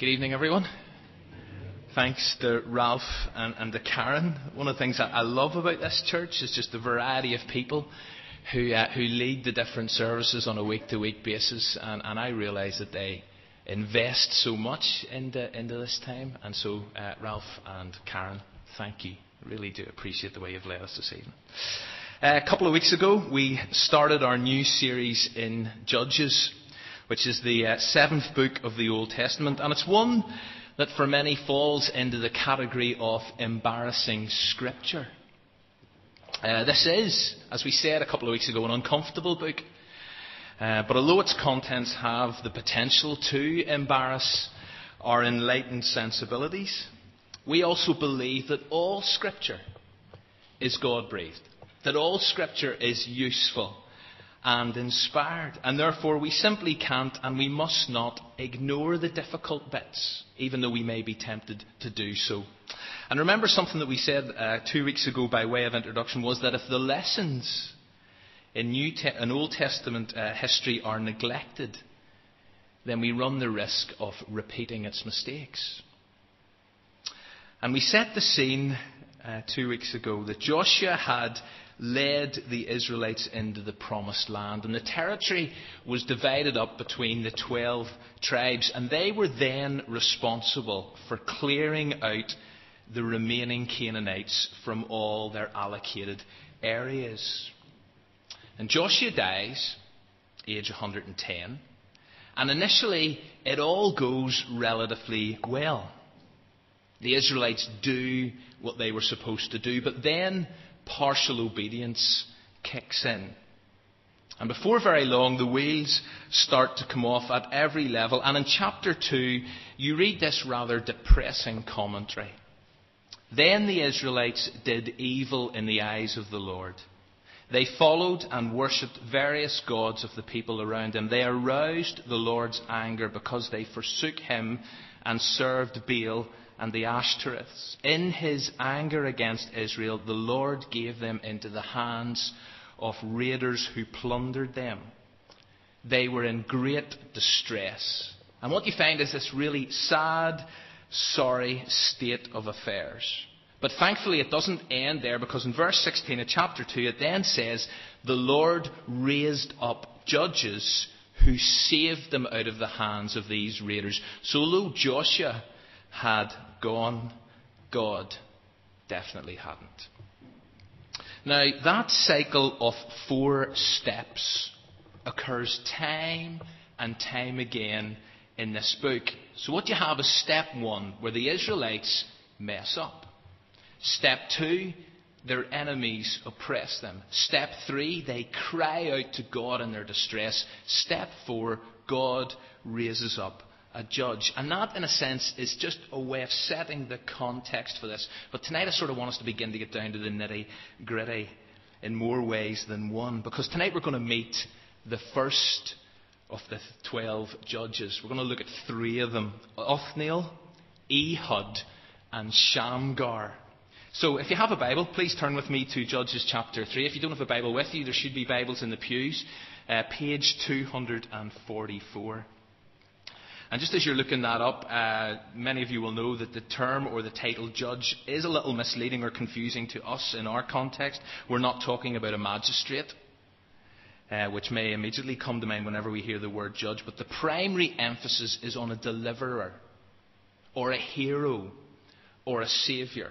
Good evening, everyone. Thanks to Ralph and, and to Karen. One of the things I love about this church is just the variety of people who, uh, who lead the different services on a week to week basis, and, and I realise that they invest so much into, into this time. And so, uh, Ralph and Karen, thank you. Really do appreciate the way you've led us this evening. Uh, a couple of weeks ago, we started our new series in Judges which is the uh, seventh book of the Old Testament. And it's one that for many falls into the category of embarrassing scripture. Uh, this is, as we said a couple of weeks ago, an uncomfortable book. Uh, but although its contents have the potential to embarrass our enlightened sensibilities, we also believe that all Scripture is God breathed, that all Scripture is useful and inspired. And therefore, we simply can't and we must not ignore the difficult bits, even though we may be tempted to do so. And remember something that we said uh, two weeks ago by way of introduction was that if the lessons in, New Te- in Old Testament uh, history are neglected, then we run the risk of repeating its mistakes. And we set the scene uh, two weeks ago that Joshua had led the Israelites into the promised land. And the territory was divided up between the 12 tribes, and they were then responsible for clearing out the remaining Canaanites from all their allocated areas. And Joshua dies, age 110, and initially it all goes relatively well. The Israelites do what they were supposed to do, but then partial obedience kicks in. And before very long, the wheels start to come off at every level. And in chapter 2, you read this rather depressing commentary. Then the Israelites did evil in the eyes of the Lord. They followed and worshipped various gods of the people around them. They aroused the Lord's anger because they forsook him and served Baal and the Ashtoreths. In his anger against Israel, the Lord gave them into the hands of raiders who plundered them. They were in great distress. And what you find is this really sad, sorry state of affairs. But thankfully, it doesn't end there because in verse 16 of chapter 2, it then says, The Lord raised up judges who saved them out of the hands of these raiders. So, though Joshua had gone, God definitely hadn't. Now, that cycle of four steps occurs time and time again in this book. So, what you have is step one, where the Israelites mess up. Step two, their enemies oppress them. Step three, they cry out to God in their distress. Step four, God raises up a judge. And that, in a sense, is just a way of setting the context for this. But tonight I sort of want us to begin to get down to the nitty gritty in more ways than one. Because tonight we're going to meet the first of the 12 judges. We're going to look at three of them Othniel, Ehud, and Shamgar. So if you have a Bible, please turn with me to Judges chapter 3. If you don't have a Bible with you, there should be Bibles in the pews. Uh, page 244. And just as you're looking that up, uh, many of you will know that the term or the title judge is a little misleading or confusing to us in our context. We're not talking about a magistrate, uh, which may immediately come to mind whenever we hear the word judge, but the primary emphasis is on a deliverer, or a hero, or a saviour.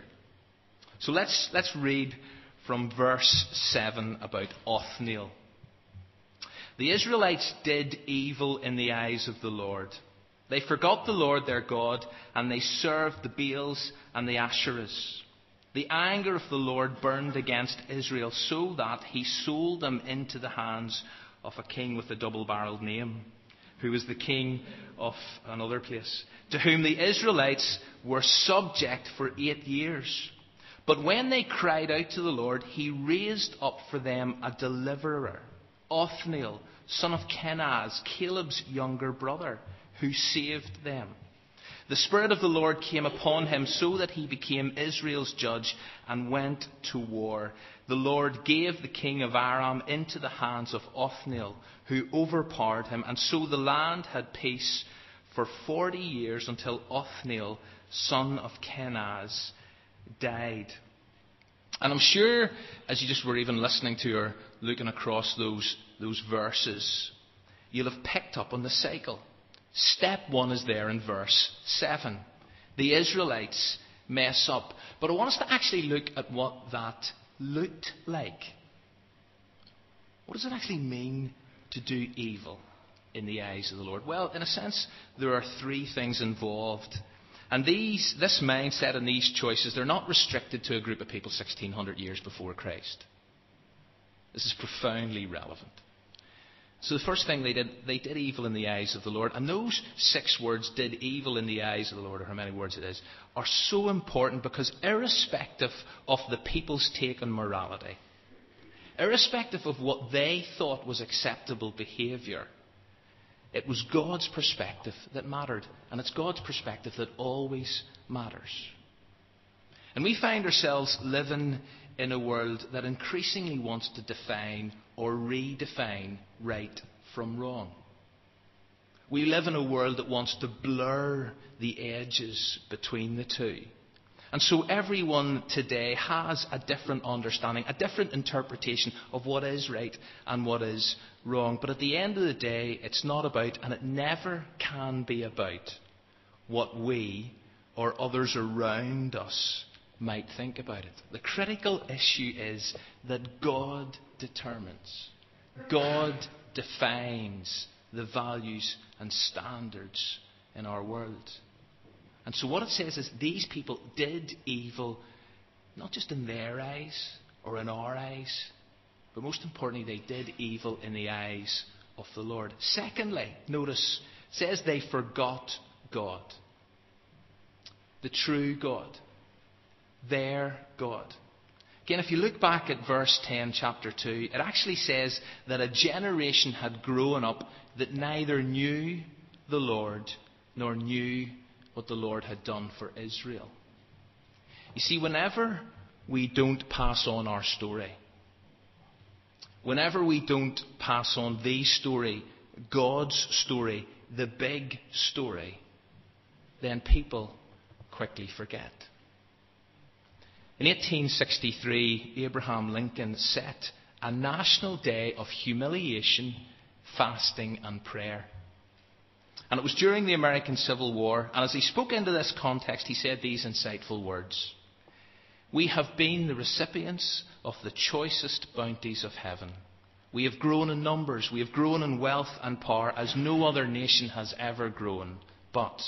So let's, let's read from verse 7 about Othniel. The Israelites did evil in the eyes of the Lord. They forgot the Lord their God, and they served the Baals and the Asherahs. The anger of the Lord burned against Israel so that he sold them into the hands of a king with a double barreled name, who was the king of another place, to whom the Israelites were subject for eight years. But when they cried out to the Lord, he raised up for them a deliverer, Othniel, son of Kenaz, Caleb's younger brother who saved them. The Spirit of the Lord came upon him so that he became Israel's judge and went to war. The Lord gave the king of Aram into the hands of Othniel, who overpowered him, and so the land had peace for 40 years until Othniel, son of Kenaz, died. And I'm sure, as you just were even listening to or looking across those, those verses, you'll have picked up on the cycle. Step one is there in verse 7. The Israelites mess up. But I want us to actually look at what that looked like. What does it actually mean to do evil in the eyes of the Lord? Well, in a sense, there are three things involved. And these, this mindset and these choices, they're not restricted to a group of people 1600 years before Christ. This is profoundly relevant. So the first thing they did, they did evil in the eyes of the Lord. And those six words, did evil in the eyes of the Lord, or how many words it is, are so important because irrespective of the people's take on morality, irrespective of what they thought was acceptable behaviour, it was God's perspective that mattered. And it's God's perspective that always matters. And we find ourselves living in a world that increasingly wants to define or redefine right from wrong. We live in a world that wants to blur the edges between the two. And so everyone today has a different understanding, a different interpretation of what is right and what is wrong. But at the end of the day, it's not about, and it never can be about, what we or others around us might think about it. The critical issue is that God determines, God defines the values and standards in our world. And so what it says is these people did evil not just in their eyes or in our eyes, but most importantly, they did evil in the eyes of the Lord. Secondly, notice, says they forgot God. The true God. Their God. Again, if you look back at verse 10, chapter 2, it actually says that a generation had grown up that neither knew the Lord nor knew what the Lord had done for Israel. You see, whenever we don't pass on our story, whenever we don't pass on the story, God's story, the big story, then people quickly forget. In 1863, Abraham Lincoln set a national day of humiliation, fasting, and prayer. And it was during the American Civil War, and as he spoke into this context, he said these insightful words We have been the recipients of the choicest bounties of heaven. We have grown in numbers, we have grown in wealth and power as no other nation has ever grown, but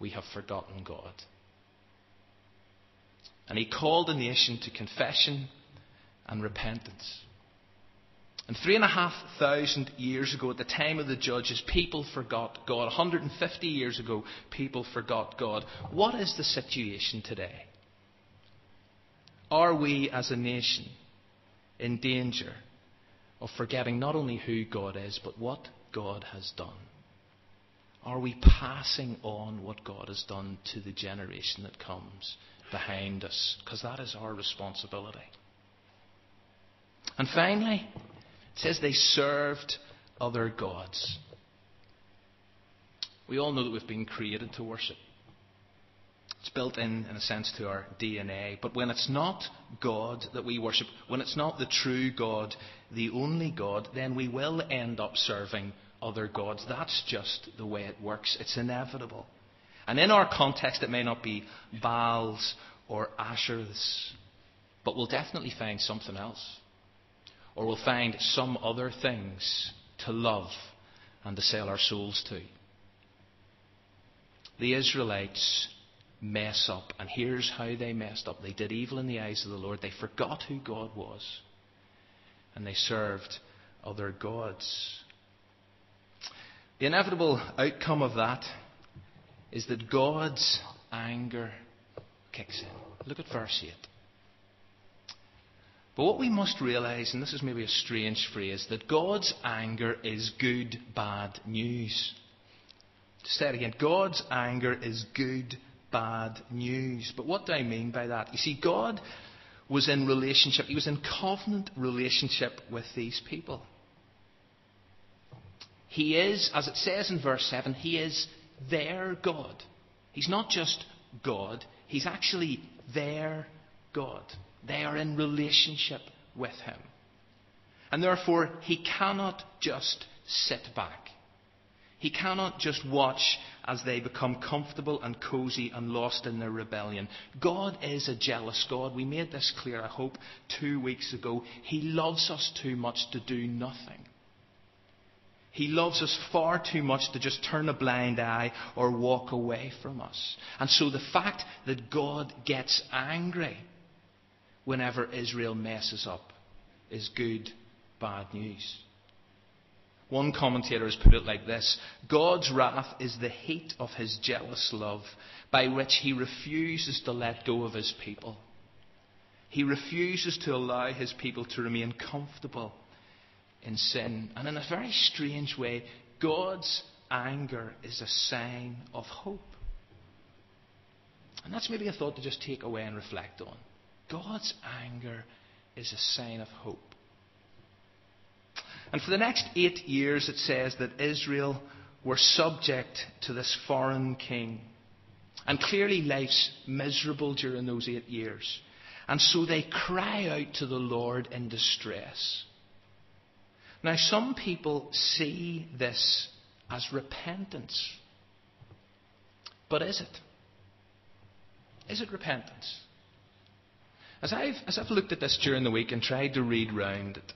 we have forgotten God. And he called the nation to confession and repentance. And three and a half thousand years ago, at the time of the judges, people forgot God. 150 years ago, people forgot God. What is the situation today? Are we as a nation in danger of forgetting not only who God is, but what God has done? Are we passing on what God has done to the generation that comes behind us? Because that is our responsibility. And finally, it says they served other gods. We all know that we've been created to worship. It's built in, in a sense, to our DNA. But when it's not God that we worship, when it's not the true God, the only God, then we will end up serving other gods. That's just the way it works. It's inevitable. And in our context, it may not be Baals or Ashers, but we'll definitely find something else or we'll find some other things to love and to sell our souls to. The Israelites mess up, and here's how they messed up. They did evil in the eyes of the Lord. They forgot who God was, and they served other gods. The inevitable outcome of that is that God's anger kicks in. Look at verse 8. But what we must realize, and this is maybe a strange phrase, that God's anger is good, bad news. To say it again, God's anger is good, bad news. But what do I mean by that? You see, God was in relationship, He was in covenant relationship with these people. He is, as it says in verse 7, He is their God. He's not just God, He's actually their God. They are in relationship with Him. And therefore, He cannot just sit back. He cannot just watch as they become comfortable and cozy and lost in their rebellion. God is a jealous God. We made this clear, I hope, two weeks ago. He loves us too much to do nothing. He loves us far too much to just turn a blind eye or walk away from us. And so the fact that God gets angry whenever Israel messes up is good, bad news. One commentator has put it like this God's wrath is the heat of his jealous love by which he refuses to let go of his people. He refuses to allow his people to remain comfortable in sin. And in a very strange way, God's anger is a sign of hope. And that's maybe a thought to just take away and reflect on. God's anger is a sign of hope. And for the next eight years, it says that Israel were subject to this foreign king. And clearly, life's miserable during those eight years. And so they cry out to the Lord in distress. Now, some people see this as repentance. But is it? Is it repentance? As I've, as I've looked at this during the week and tried to read round it,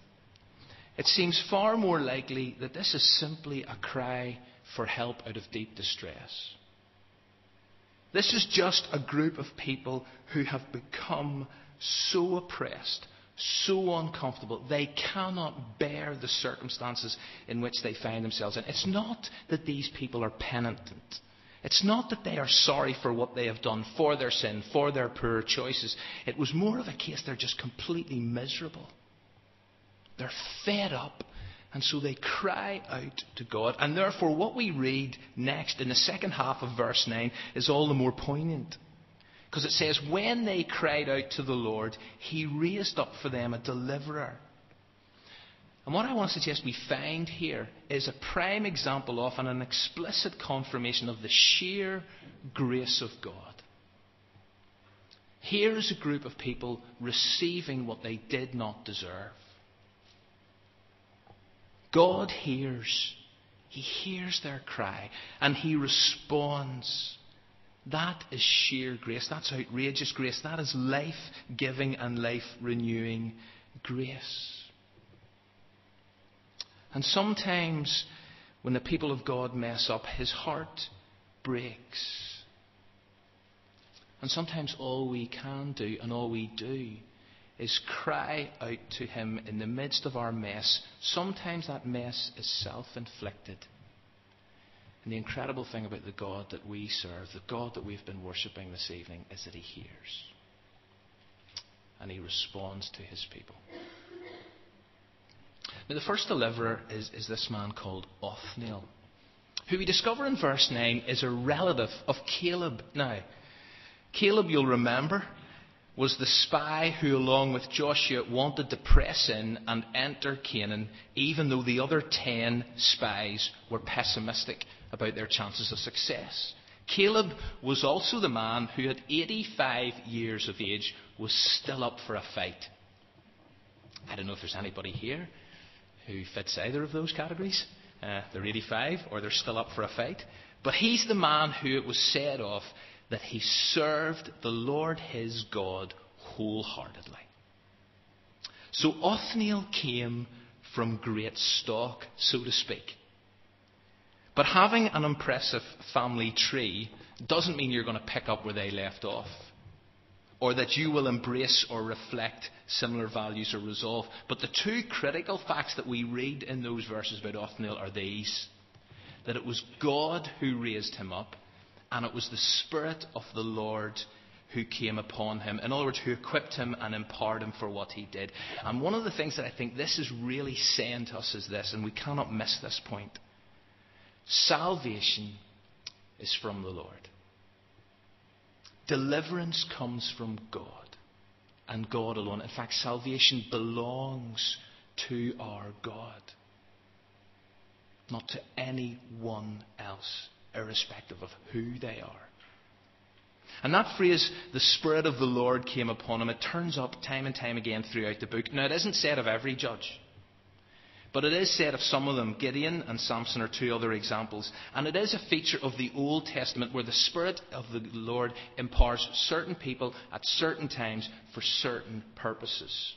it seems far more likely that this is simply a cry for help out of deep distress. This is just a group of people who have become so oppressed, so uncomfortable, they cannot bear the circumstances in which they find themselves in. It's not that these people are penitent. It's not that they are sorry for what they have done, for their sin, for their poor choices. It was more of a case they're just completely miserable. They're fed up. And so they cry out to God. And therefore, what we read next in the second half of verse 9 is all the more poignant. Because it says, When they cried out to the Lord, He raised up for them a deliverer. And what I want to suggest we find here is a prime example of and an explicit confirmation of the sheer grace of God. Here is a group of people receiving what they did not deserve. God hears. He hears their cry and He responds. That is sheer grace. That's outrageous grace. That is life giving and life renewing grace. And sometimes when the people of God mess up, His heart breaks. And sometimes all we can do and all we do is cry out to Him in the midst of our mess. Sometimes that mess is self inflicted. And the incredible thing about the God that we serve, the God that we've been worshipping this evening, is that He hears. And He responds to His people. Now, the first deliverer is, is this man called Othniel, who we discover in verse 9 is a relative of Caleb. Now, Caleb, you'll remember, was the spy who, along with Joshua, wanted to press in and enter Canaan, even though the other ten spies were pessimistic about their chances of success. Caleb was also the man who, at 85 years of age, was still up for a fight. I don't know if there's anybody here who fits either of those categories. Uh, they're 85 or they're still up for a fight. But he's the man who it was said of that he served the Lord his God wholeheartedly. So Othniel came from great stock, so to speak. But having an impressive family tree doesn't mean you're going to pick up where they left off. Or that you will embrace or reflect similar values or resolve. But the two critical facts that we read in those verses about Othniel are these that it was God who raised him up, and it was the Spirit of the Lord who came upon him. In other words, who equipped him and empowered him for what he did. And one of the things that I think this is really saying to us is this, and we cannot miss this point salvation is from the Lord. Deliverance comes from God and God alone. In fact, salvation belongs to our God. not to anyone else, irrespective of who they are. And that phrase, the Spirit of the Lord came upon him, it turns up time and time again throughout the book. Now, it isn't said of every judge, but it is said of some of them. Gideon and Samson are two other examples. And it is a feature of the Old Testament where the Spirit of the Lord empowers certain people at certain times for certain purposes.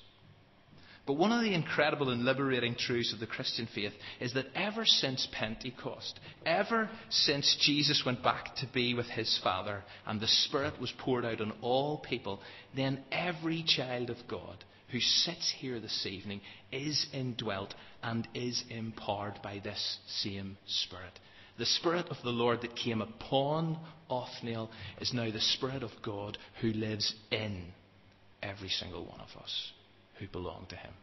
But one of the incredible and liberating truths of the Christian faith is that ever since Pentecost, ever since Jesus went back to be with his Father and the Spirit was poured out on all people, then every child of God who sits here this evening is indwelt and is empowered by this same Spirit. The Spirit of the Lord that came upon Othniel is now the Spirit of God who lives in every single one of us who belong to Him.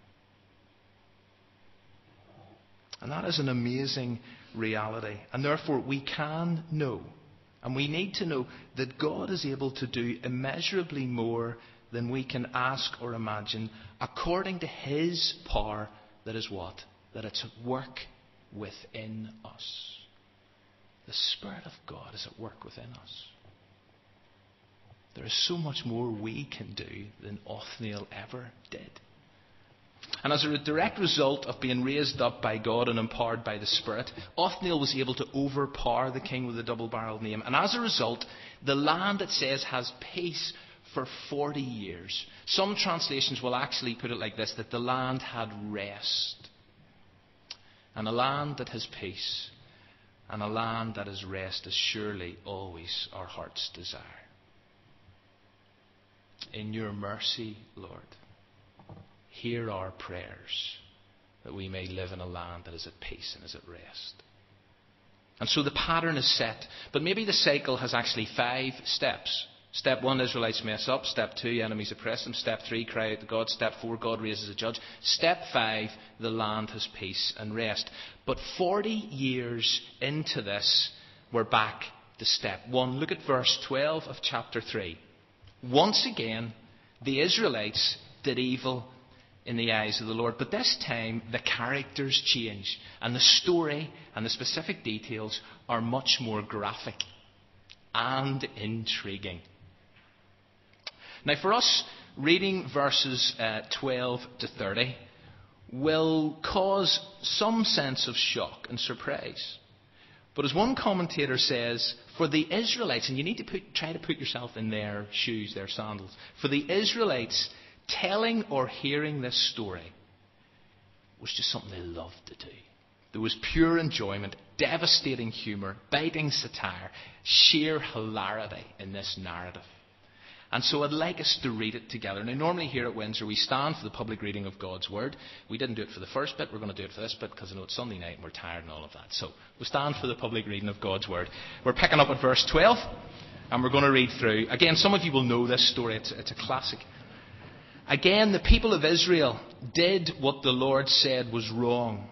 And that is an amazing reality. And therefore, we can know, and we need to know, that God is able to do immeasurably more than we can ask or imagine, according to His power that is what? That it's at work within us. The Spirit of God is at work within us. There is so much more we can do than Othniel ever did. And as a direct result of being raised up by God and empowered by the Spirit, Othniel was able to overpower the king with the double barreled name. And as a result, the land, it says, has peace for 40 years. Some translations will actually put it like this that the land had rest. And a land that has peace and a land that has rest is surely always our heart's desire. In your mercy, Lord hear our prayers that we may live in a land that is at peace and is at rest. And so the pattern is set, but maybe the cycle has actually five steps. Step one, Israelites mess up. Step two, enemies oppress them. Step three, cry out to God. Step four, God raises a judge. Step five, the land has peace and rest. But 40 years into this, we're back to step one. Look at verse 12 of chapter 3. Once again, the Israelites did evil in the eyes of the Lord. But this time, the characters change, and the story and the specific details are much more graphic and intriguing. Now, for us, reading verses uh, 12 to 30 will cause some sense of shock and surprise. But as one commentator says, for the Israelites, and you need to put, try to put yourself in their shoes, their sandals, for the Israelites, telling or hearing this story was just something they loved to do. There was pure enjoyment, devastating humour, biting satire, sheer hilarity in this narrative. And so I'd like us to read it together. Now, normally here at Windsor, we stand for the public reading of God's Word. We didn't do it for the first bit, we're going to do it for this bit because I know it's Sunday night and we're tired and all of that. So we stand for the public reading of God's Word. We're picking up at verse 12 and we're going to read through. Again, some of you will know this story, it's, it's a classic. Again, the people of Israel did what the Lord said was wrong.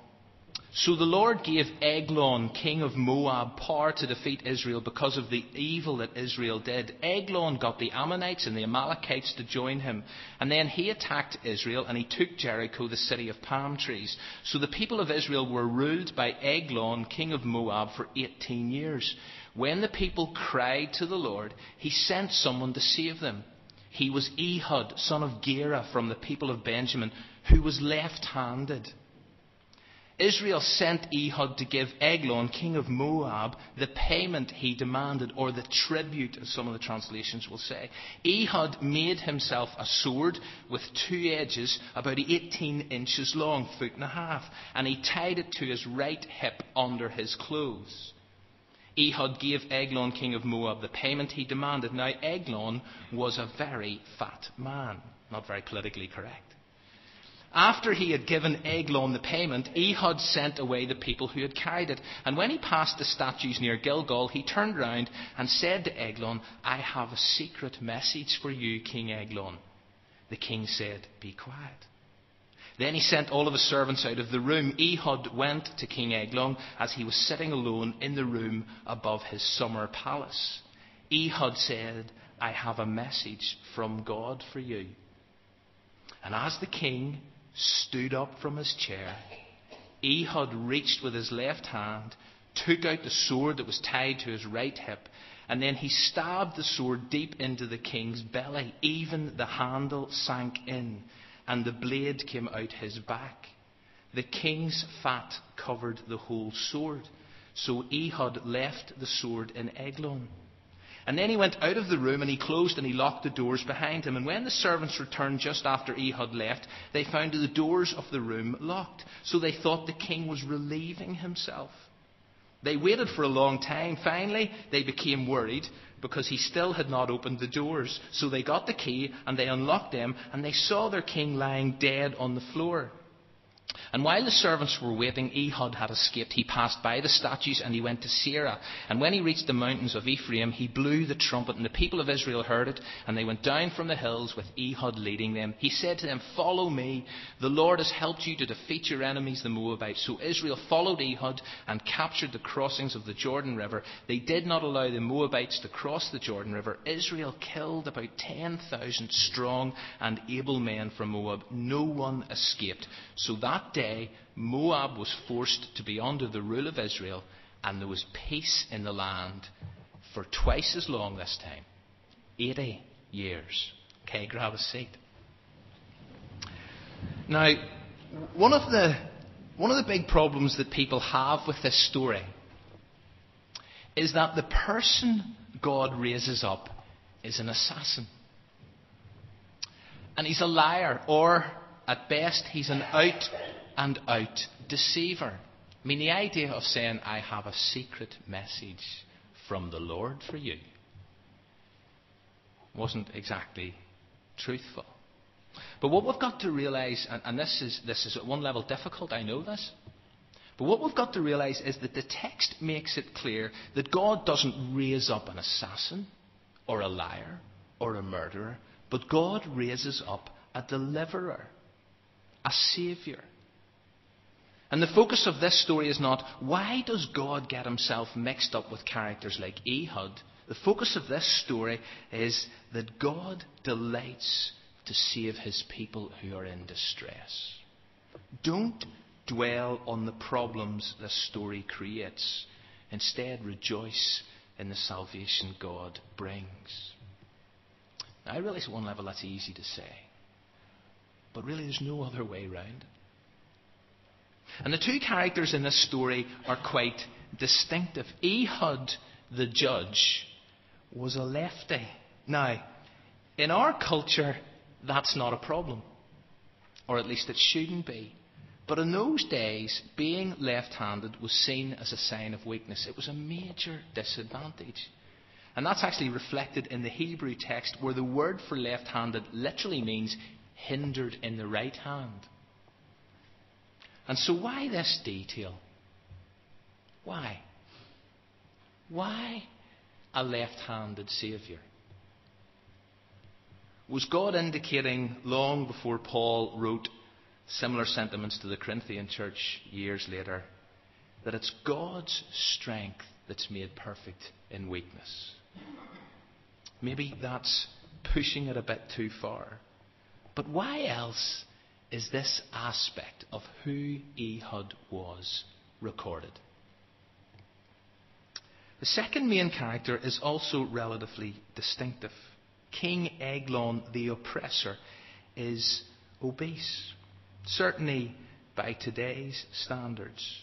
So the Lord gave Eglon, king of Moab, power to defeat Israel because of the evil that Israel did. Eglon got the Ammonites and the Amalekites to join him. And then he attacked Israel and he took Jericho, the city of palm trees. So the people of Israel were ruled by Eglon, king of Moab, for 18 years. When the people cried to the Lord, he sent someone to save them. He was Ehud, son of Gera, from the people of Benjamin, who was left handed. Israel sent Ehud to give Eglon, king of Moab, the payment he demanded, or the tribute, as some of the translations will say. Ehud made himself a sword with two edges, about 18 inches long, foot and a half, and he tied it to his right hip under his clothes. Ehud gave Eglon, king of Moab, the payment he demanded. Now, Eglon was a very fat man, not very politically correct. After he had given Eglon the payment, Ehud sent away the people who had carried it. And when he passed the statues near Gilgal, he turned round and said to Eglon, I have a secret message for you, King Eglon. The king said, Be quiet. Then he sent all of his servants out of the room. Ehud went to King Eglon as he was sitting alone in the room above his summer palace. Ehud said, I have a message from God for you. And as the king stood up from his chair, Ehud reached with his left hand, took out the sword that was tied to his right hip, and then he stabbed the sword deep into the king's belly. Even the handle sank in, and the blade came out his back. The king's fat covered the whole sword. So Ehud left the sword in Eglon. And then he went out of the room and he closed and he locked the doors behind him. And when the servants returned just after Ehud left, they found the doors of the room locked. So they thought the king was relieving himself. They waited for a long time. Finally, they became worried because he still had not opened the doors. So they got the key and they unlocked them and they saw their king lying dead on the floor. And while the servants were waiting, Ehud had escaped. He passed by the statues and he went to Seirah. And when he reached the mountains of Ephraim, he blew the trumpet, and the people of Israel heard it, and they went down from the hills with Ehud leading them. He said to them, Follow me. The Lord has helped you to defeat your enemies, the Moabites. So Israel followed Ehud and captured the crossings of the Jordan River. They did not allow the Moabites to cross the Jordan River. Israel killed about 10,000 strong and able men from Moab. No one escaped. So that day, day, Moab was forced to be under the rule of Israel, and there was peace in the land for twice as long this time 80 years. Okay, grab a seat. Now, one of the, one of the big problems that people have with this story is that the person God raises up is an assassin. And he's a liar, or at best, he's an out and out deceiver. I mean, the idea of saying, I have a secret message from the Lord for you, wasn't exactly truthful. But what we've got to realize, and, and this, is, this is at one level difficult, I know this. But what we've got to realize is that the text makes it clear that God doesn't raise up an assassin or a liar or a murderer, but God raises up a deliverer, a saviour, and the focus of this story is not why does God get himself mixed up with characters like Ehud? The focus of this story is that God delights to save his people who are in distress. Don't dwell on the problems this story creates. Instead, rejoice in the salvation God brings. Now, I realize at one level that's easy to say, but really there's no other way around it. And the two characters in this story are quite distinctive. Ehud, the judge, was a lefty. Now, in our culture, that's not a problem. Or at least it shouldn't be. But in those days, being left handed was seen as a sign of weakness. It was a major disadvantage. And that's actually reflected in the Hebrew text, where the word for left handed literally means hindered in the right hand. And so, why this detail? Why? Why a left handed Saviour? Was God indicating long before Paul wrote similar sentiments to the Corinthian church years later that it's God's strength that's made perfect in weakness? Maybe that's pushing it a bit too far. But why else is this aspect of who Ehud was recorded. The second main character is also relatively distinctive. King Eglon the oppressor is obese, certainly by today's standards.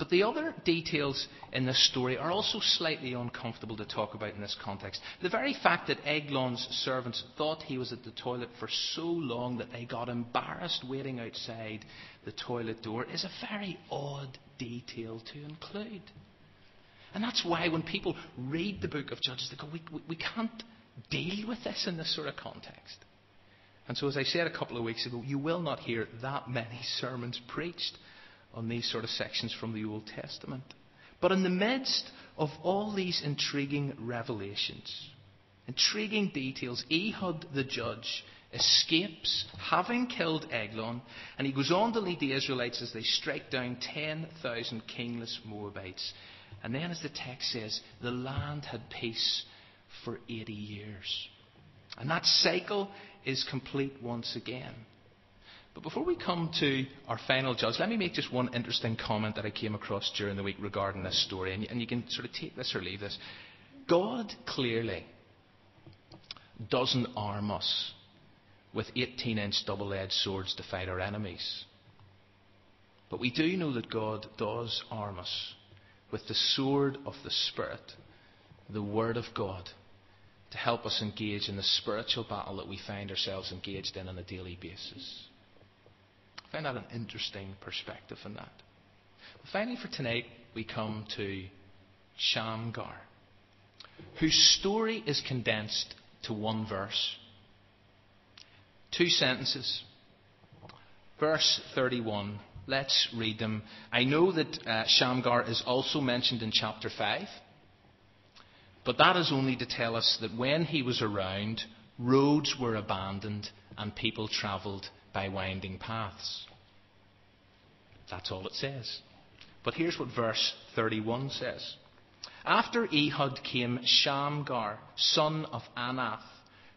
But the other details in this story are also slightly uncomfortable to talk about in this context. The very fact that Eglon's servants thought he was at the toilet for so long that they got embarrassed waiting outside the toilet door is a very odd detail to include. And that's why when people read the book of Judges, they go, we, we, we can't deal with this in this sort of context. And so, as I said a couple of weeks ago, you will not hear that many sermons preached on these sort of sections from the Old Testament. But in the midst of all these intriguing revelations, intriguing details, Ehud the judge escapes, having killed Eglon, and he goes on to lead the Israelites as they strike down 10,000 kingless Moabites. And then, as the text says, the land had peace for 80 years. And that cycle is complete once again. But before we come to our final judge, let me make just one interesting comment that I came across during the week regarding this story. And, and you can sort of take this or leave this. God clearly doesn't arm us with 18 inch double edged swords to fight our enemies. But we do know that God does arm us with the sword of the Spirit, the Word of God, to help us engage in the spiritual battle that we find ourselves engaged in on a daily basis. I find that an interesting perspective in that. Finally, for tonight, we come to Shamgar, whose story is condensed to one verse. Two sentences. Verse 31. Let's read them. I know that uh, Shamgar is also mentioned in chapter 5, but that is only to tell us that when he was around, roads were abandoned and people travelled by winding paths. That's all it says. But here's what verse 31 says. After Ehud came Shamgar, son of Anath,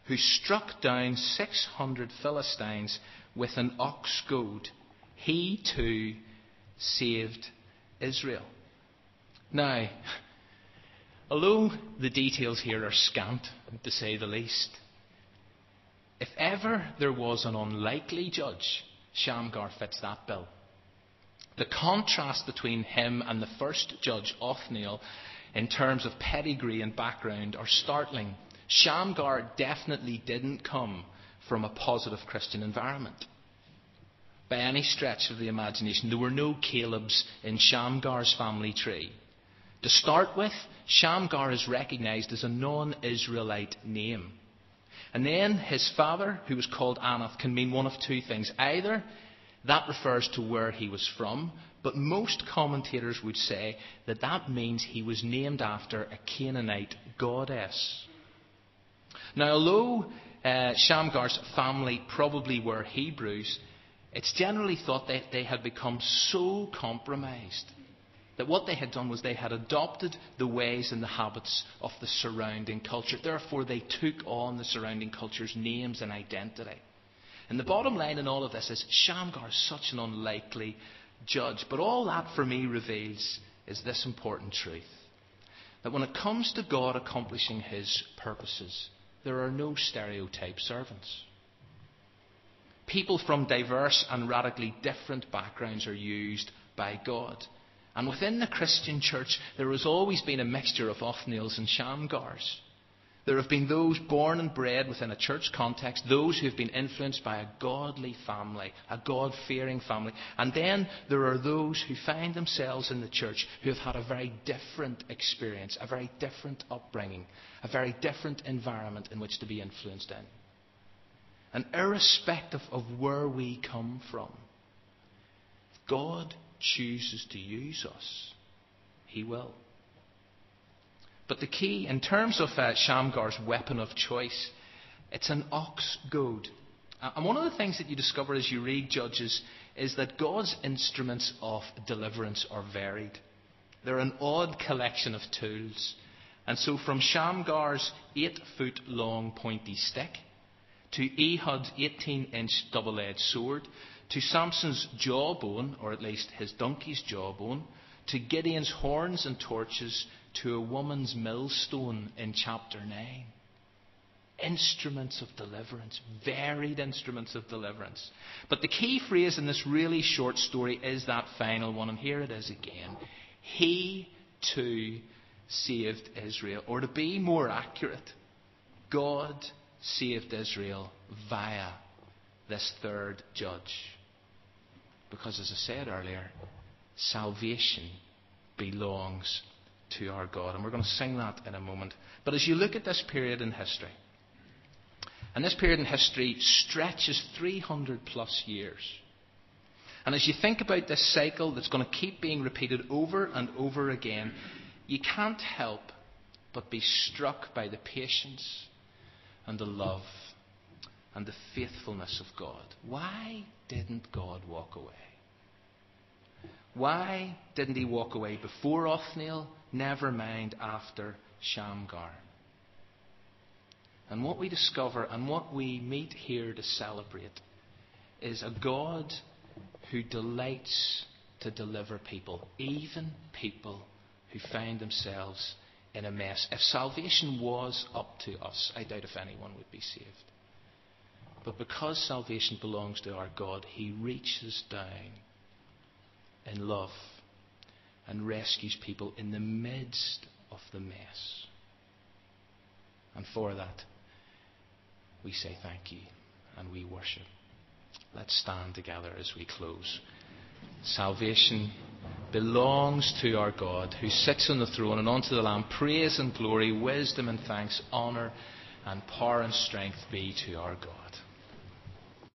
who struck down 600 Philistines with an ox goad. He too saved Israel. Now, although the details here are scant, to say the least, if ever there was an unlikely judge, Shamgar fits that bill. The contrast between him and the first judge, Othniel, in terms of pedigree and background are startling. Shamgar definitely didn't come from a positive Christian environment. By any stretch of the imagination, there were no Calebs in Shamgar's family tree. To start with, Shamgar is recognized as a non Israelite name. And then his father, who was called Anath, can mean one of two things. Either that refers to where he was from, but most commentators would say that that means he was named after a Canaanite goddess. Now, although uh, Shamgar's family probably were Hebrews, it's generally thought that they had become so compromised that what they had done was they had adopted the ways and the habits of the surrounding culture. Therefore, they took on the surrounding culture's names and identity. And the bottom line in all of this is Shamgar is such an unlikely judge. But all that for me reveals is this important truth that when it comes to God accomplishing his purposes, there are no stereotype servants. People from diverse and radically different backgrounds are used by God. And within the Christian church, there has always been a mixture of Othniels and Shamgars. There have been those born and bred within a church context, those who have been influenced by a godly family, a God fearing family. And then there are those who find themselves in the church who have had a very different experience, a very different upbringing, a very different environment in which to be influenced in. And irrespective of where we come from, God chooses to use us, He will. But the key, in terms of uh, Shamgar's weapon of choice, it's an ox goad. And one of the things that you discover as you read Judges is that God's instruments of deliverance are varied. They're an odd collection of tools. And so, from Shamgar's eight foot long pointy stick, to Ehud's 18 inch double edged sword, to Samson's jawbone, or at least his donkey's jawbone, to Gideon's horns and torches, to a woman's millstone in chapter 9. Instruments of deliverance, varied instruments of deliverance. But the key phrase in this really short story is that final one, and here it is again. He too saved Israel. Or to be more accurate, God saved Israel via this third judge. Because, as I said earlier, salvation belongs to our God. And we're going to sing that in a moment. But as you look at this period in history, and this period in history stretches 300 plus years. And as you think about this cycle that's going to keep being repeated over and over again, you can't help but be struck by the patience and the love and the faithfulness of God. Why didn't God walk away? Why didn't he walk away before Othniel? Never mind after Shamgar. And what we discover and what we meet here to celebrate is a God who delights to deliver people, even people who find themselves in a mess. If salvation was up to us, I doubt if anyone would be saved. But because salvation belongs to our God, He reaches down in love and rescues people in the midst of the mess. And for that, we say thank you and we worship. Let's stand together as we close. Salvation belongs to our God who sits on the throne and unto the Lamb. Praise and glory, wisdom and thanks, honour and power and strength be to our God.